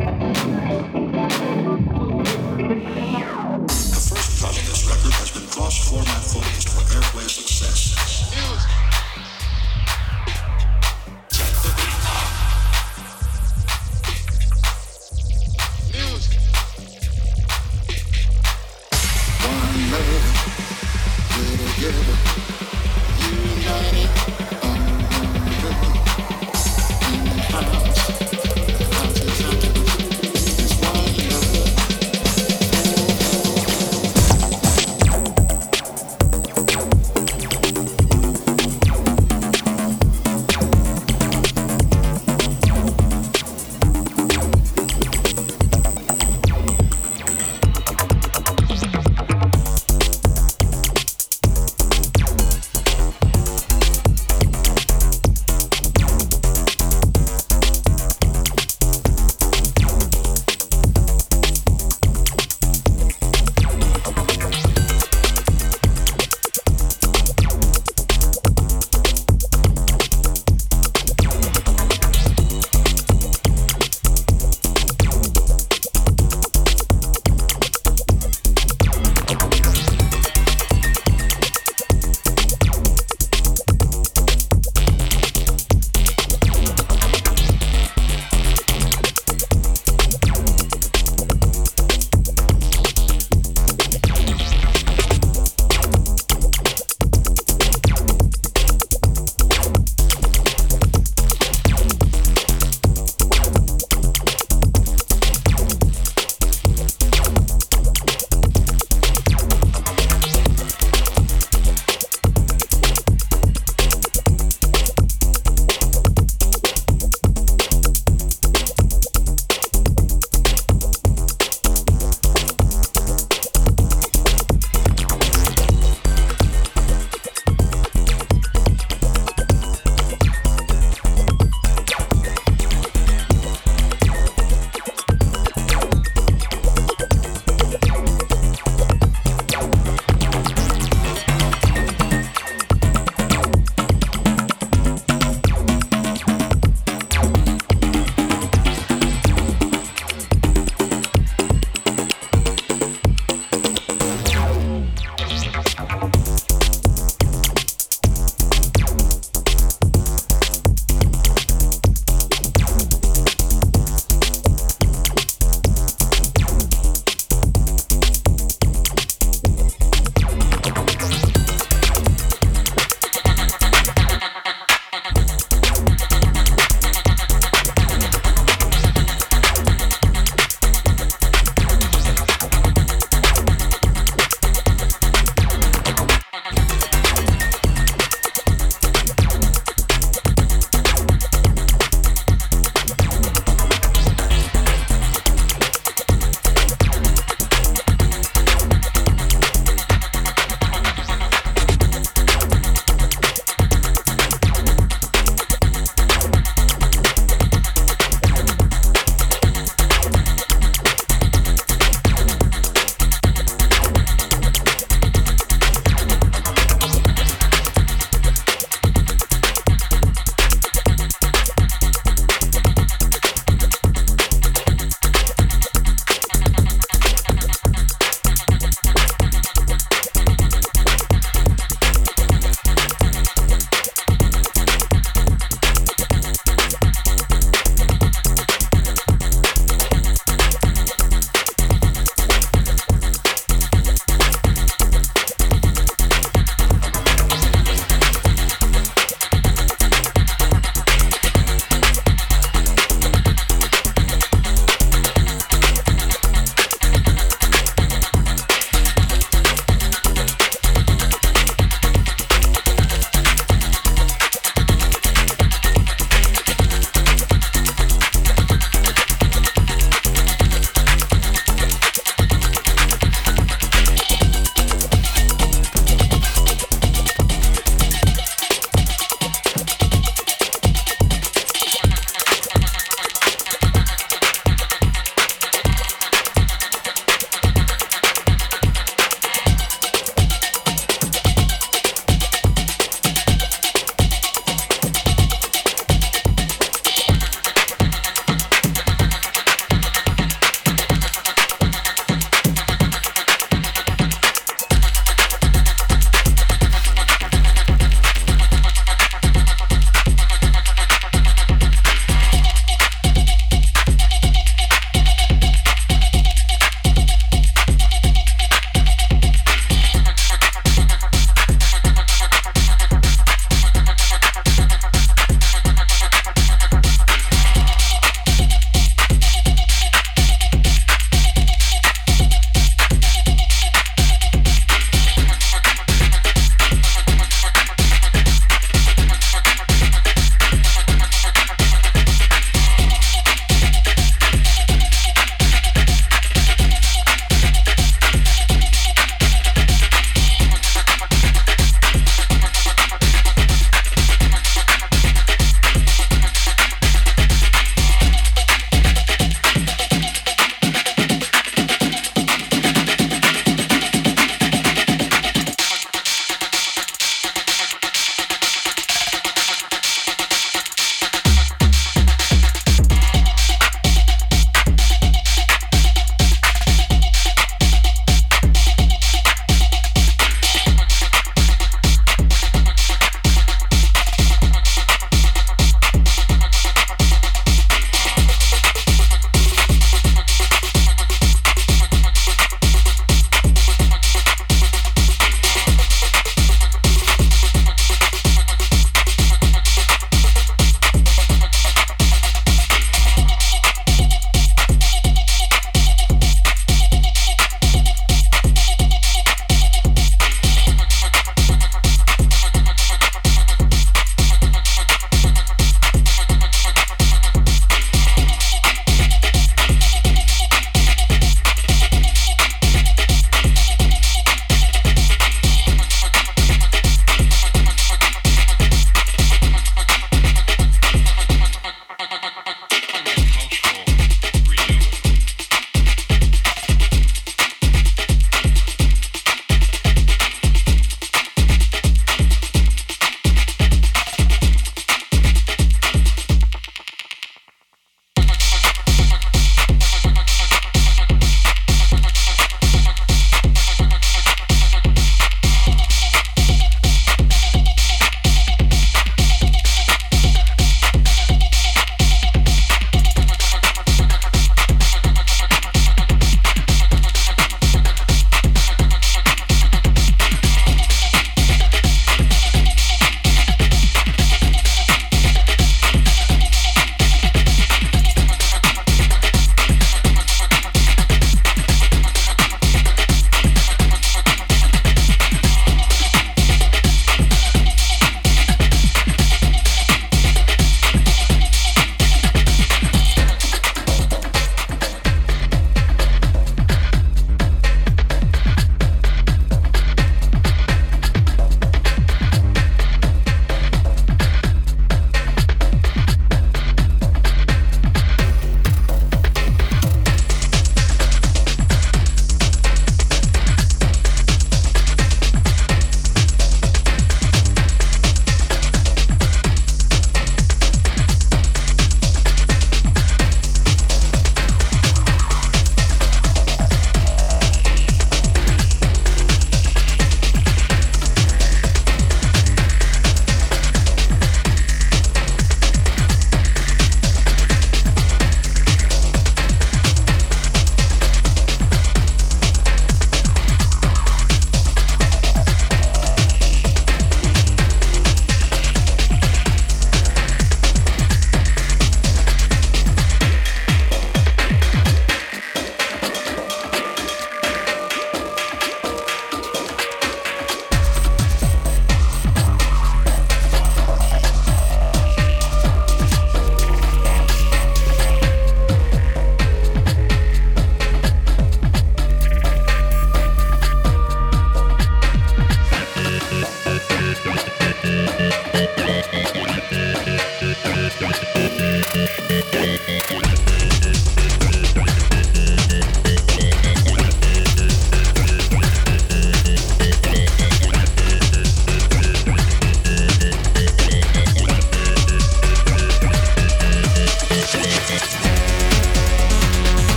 Música